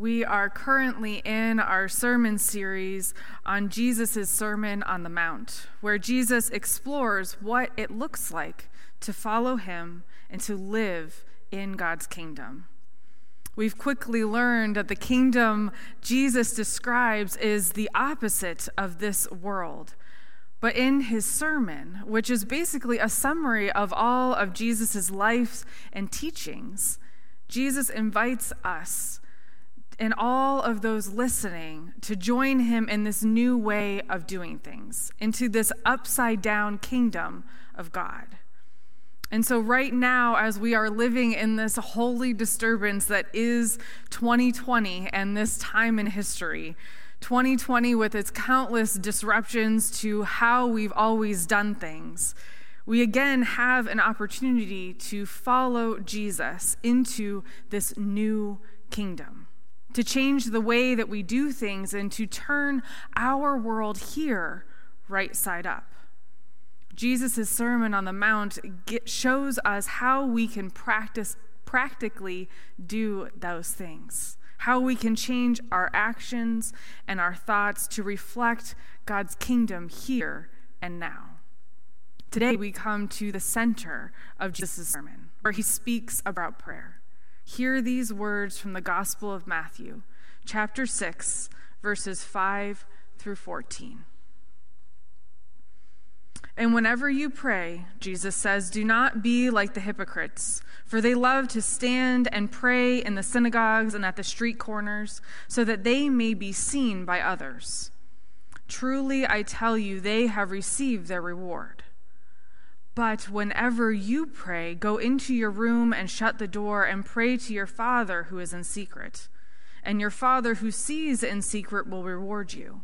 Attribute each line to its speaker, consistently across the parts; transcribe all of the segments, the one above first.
Speaker 1: We are currently in our sermon series on Jesus' Sermon on the Mount, where Jesus explores what it looks like to follow him and to live in God's kingdom. We've quickly learned that the kingdom Jesus describes is the opposite of this world. But in his sermon, which is basically a summary of all of Jesus' life and teachings, Jesus invites us and all of those listening to join him in this new way of doing things, into this upside down kingdom of God. And so, right now, as we are living in this holy disturbance that is 2020 and this time in history, 2020 with its countless disruptions to how we've always done things, we again have an opportunity to follow Jesus into this new kingdom to change the way that we do things and to turn our world here right side up. Jesus' Sermon on the Mount shows us how we can practice practically do those things. How we can change our actions and our thoughts to reflect God's kingdom here and now. Today, we come to the center of Jesus' sermon, where he speaks about prayer. Hear these words from the Gospel of Matthew, chapter 6, verses 5 through 14. And whenever you pray, Jesus says, do not be like the hypocrites, for they love to stand and pray in the synagogues and at the street corners, so that they may be seen by others. Truly, I tell you, they have received their reward. But whenever you pray, go into your room and shut the door and pray to your Father who is in secret. And your Father who sees in secret will reward you.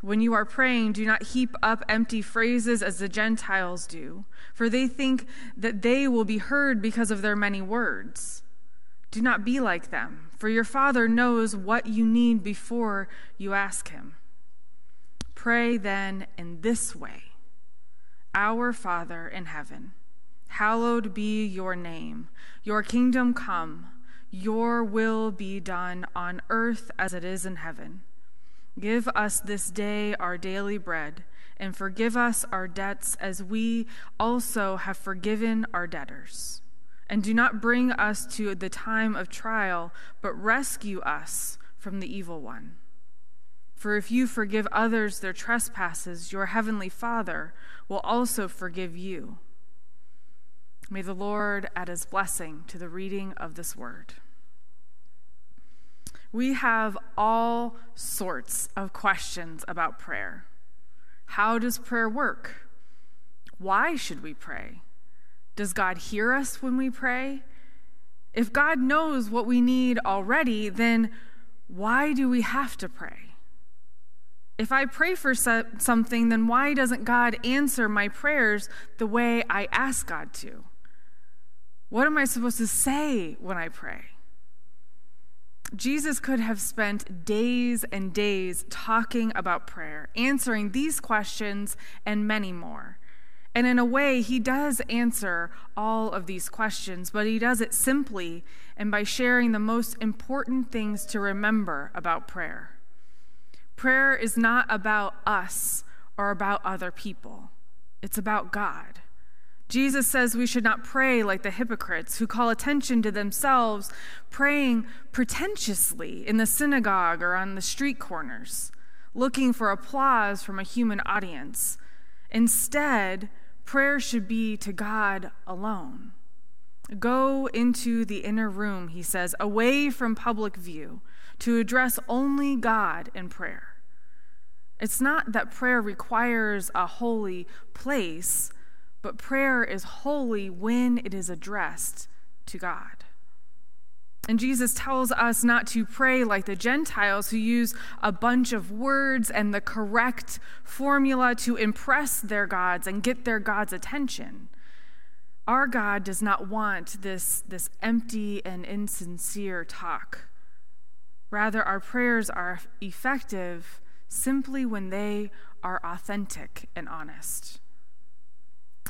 Speaker 1: When you are praying, do not heap up empty phrases as the Gentiles do, for they think that they will be heard because of their many words. Do not be like them, for your Father knows what you need before you ask Him. Pray then in this way. Our Father in heaven, hallowed be your name. Your kingdom come, your will be done on earth as it is in heaven. Give us this day our daily bread, and forgive us our debts as we also have forgiven our debtors. And do not bring us to the time of trial, but rescue us from the evil one. For if you forgive others their trespasses, your heavenly Father will also forgive you. May the Lord add his blessing to the reading of this word. We have all sorts of questions about prayer. How does prayer work? Why should we pray? Does God hear us when we pray? If God knows what we need already, then why do we have to pray? If I pray for something, then why doesn't God answer my prayers the way I ask God to? What am I supposed to say when I pray? Jesus could have spent days and days talking about prayer, answering these questions and many more. And in a way, he does answer all of these questions, but he does it simply and by sharing the most important things to remember about prayer. Prayer is not about us or about other people, it's about God. Jesus says we should not pray like the hypocrites who call attention to themselves, praying pretentiously in the synagogue or on the street corners, looking for applause from a human audience. Instead, prayer should be to God alone. Go into the inner room, he says, away from public view to address only God in prayer. It's not that prayer requires a holy place, but prayer is holy when it is addressed to God. And Jesus tells us not to pray like the Gentiles who use a bunch of words and the correct formula to impress their gods and get their God's attention. Our God does not want this, this empty and insincere talk. Rather, our prayers are effective simply when they are authentic and honest.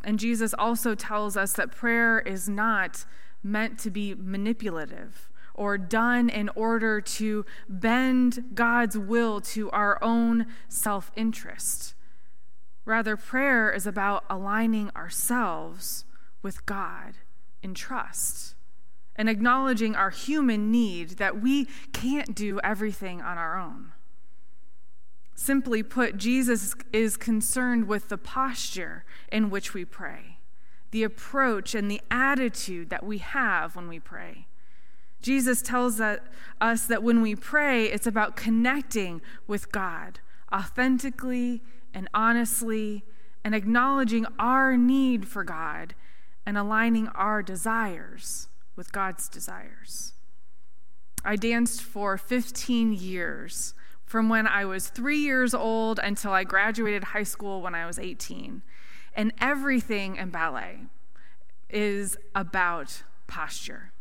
Speaker 1: And Jesus also tells us that prayer is not meant to be manipulative or done in order to bend God's will to our own self interest. Rather, prayer is about aligning ourselves with God in trust and acknowledging our human need that we can't do everything on our own. Simply put, Jesus is concerned with the posture in which we pray, the approach and the attitude that we have when we pray. Jesus tells us that when we pray, it's about connecting with God authentically and honestly and acknowledging our need for God and aligning our desires with God's desires. I danced for 15 years, from when I was three years old until I graduated high school when I was 18. And everything in ballet is about posture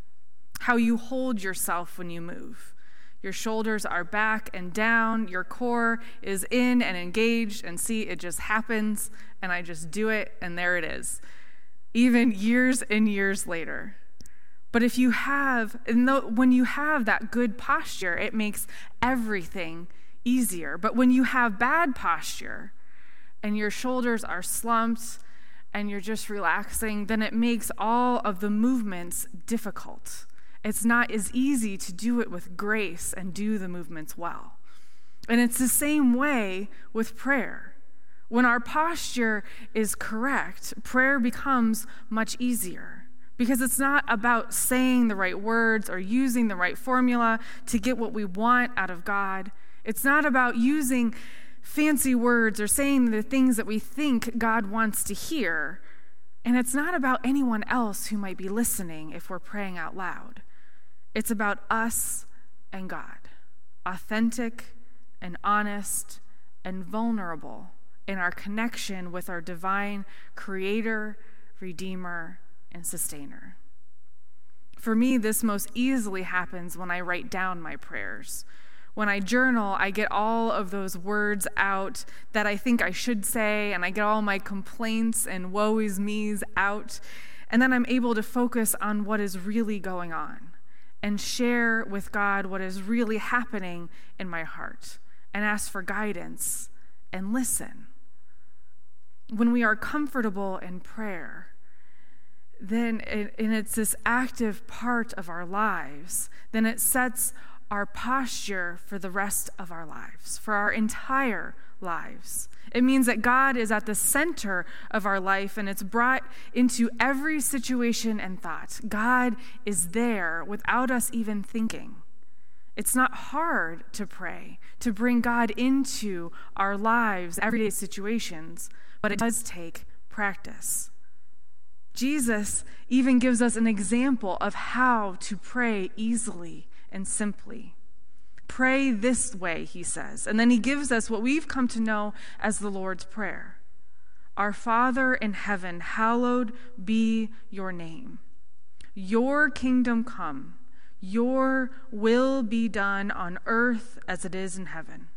Speaker 1: how you hold yourself when you move. Your shoulders are back and down, your core is in and engaged, and see, it just happens, and I just do it, and there it is, even years and years later. But if you have, and when you have that good posture, it makes everything easier. But when you have bad posture and your shoulders are slumped and you're just relaxing, then it makes all of the movements difficult. It's not as easy to do it with grace and do the movements well. And it's the same way with prayer. When our posture is correct, prayer becomes much easier because it's not about saying the right words or using the right formula to get what we want out of God. It's not about using fancy words or saying the things that we think God wants to hear. And it's not about anyone else who might be listening if we're praying out loud. It's about us and God, authentic and honest and vulnerable in our connection with our divine creator, redeemer, and sustainer. For me, this most easily happens when I write down my prayers. When I journal, I get all of those words out that I think I should say, and I get all my complaints and woe is me's out, and then I'm able to focus on what is really going on and share with God what is really happening in my heart and ask for guidance and listen. When we are comfortable in prayer, then it, and it's this active part of our lives, then it sets our posture for the rest of our lives, for our entire lives. It means that God is at the center of our life and it's brought into every situation and thought. God is there without us even thinking. It's not hard to pray, to bring God into our lives, everyday situations, but it does take practice. Jesus even gives us an example of how to pray easily and simply. Pray this way, he says. And then he gives us what we've come to know as the Lord's Prayer Our Father in heaven, hallowed be your name. Your kingdom come, your will be done on earth as it is in heaven.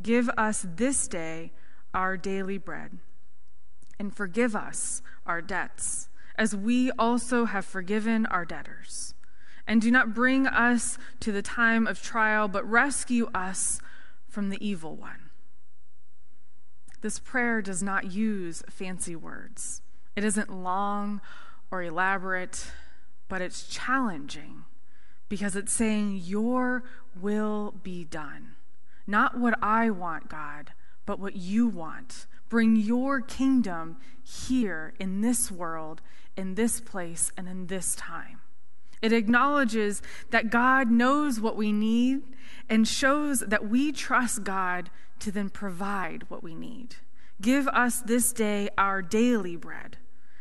Speaker 1: Give us this day our daily bread, and forgive us our debts, as we also have forgiven our debtors and do not bring us to the time of trial, but rescue us from the evil one. This prayer does not use fancy words. It isn't long or elaborate, but it's challenging because it's saying, Your will be done. Not what I want, God, but what you want. Bring your kingdom here in this world, in this place, and in this time. It acknowledges that God knows what we need and shows that we trust God to then provide what we need. Give us this day our daily bread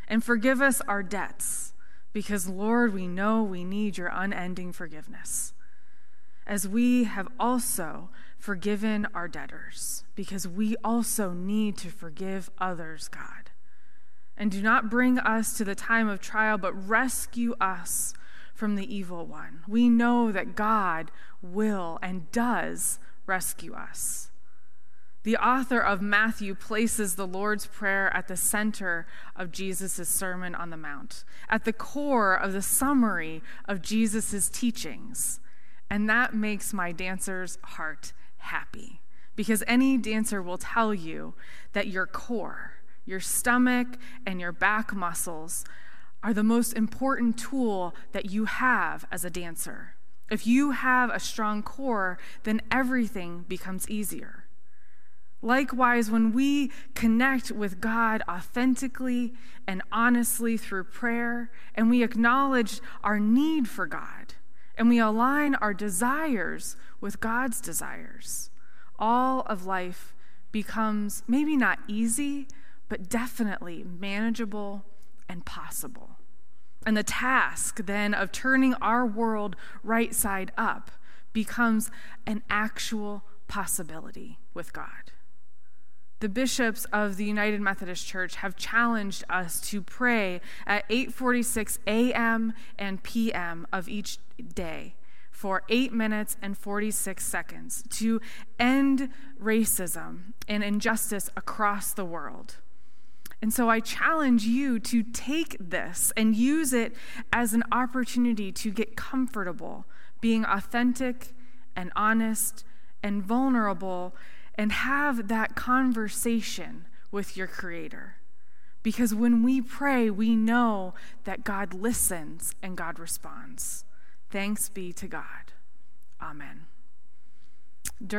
Speaker 1: and forgive us our debts, because, Lord, we know we need your unending forgiveness. As we have also forgiven our debtors, because we also need to forgive others, God. And do not bring us to the time of trial, but rescue us from the evil one. We know that God will and does rescue us. The author of Matthew places the Lord's Prayer at the center of Jesus' Sermon on the Mount, at the core of the summary of Jesus' teachings. And that makes my dancer's heart happy because any dancer will tell you that your core, your stomach, and your back muscles are the most important tool that you have as a dancer. If you have a strong core, then everything becomes easier. Likewise, when we connect with God authentically and honestly through prayer, and we acknowledge our need for God, and we align our desires with God's desires, all of life becomes maybe not easy, but definitely manageable and possible. And the task then of turning our world right side up becomes an actual possibility with God the bishops of the United Methodist Church have challenged us to pray at 8:46 a.m. and p.m. of each day for 8 minutes and 46 seconds to end racism and injustice across the world. And so I challenge you to take this and use it as an opportunity to get comfortable being authentic and honest and vulnerable and have that conversation with your Creator. Because when we pray, we know that God listens and God responds. Thanks be to God. Amen.